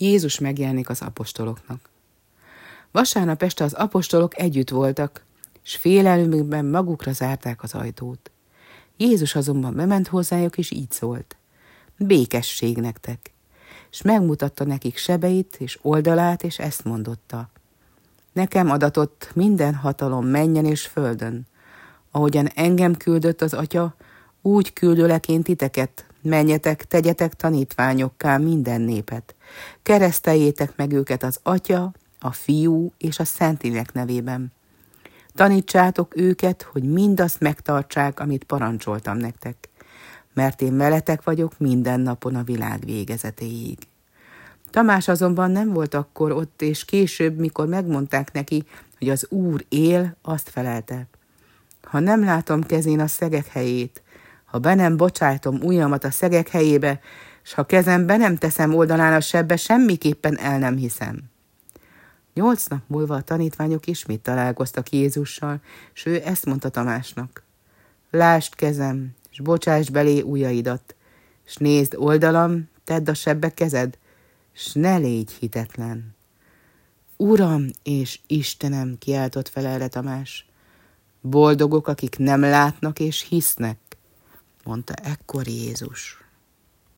Jézus megjelenik az apostoloknak. Vasárnap este az apostolok együtt voltak, s félelmükben magukra zárták az ajtót. Jézus azonban bement hozzájuk, és így szólt. Békesség nektek! És megmutatta nekik sebeit és oldalát, és ezt mondotta. Nekem adatott minden hatalom menjen és földön. Ahogyan engem küldött az atya, úgy küldölek én titeket, menjetek, tegyetek tanítványokká minden népet. Kereszteljétek meg őket az atya, a fiú és a szentlélek nevében. Tanítsátok őket, hogy mindazt megtartsák, amit parancsoltam nektek, mert én veletek vagyok minden napon a világ végezetéig. Tamás azonban nem volt akkor ott, és később, mikor megmondták neki, hogy az Úr él, azt felelte. Ha nem látom kezén a szegek helyét, ha be nem bocsájtom ujjamat a szegek helyébe, s ha kezembe nem teszem oldalán a sebbe, semmiképpen el nem hiszem. Nyolc nap múlva a tanítványok ismét találkoztak Jézussal, s ő ezt mondta Tamásnak. Lásd kezem, és bocsáss belé ujjaidat, s nézd oldalam, tedd a sebbe kezed, s ne légy hitetlen. Uram és Istenem, kiáltott fel erre Tamás. Boldogok, akik nem látnak és hisznek, mondta ekkor Jézus.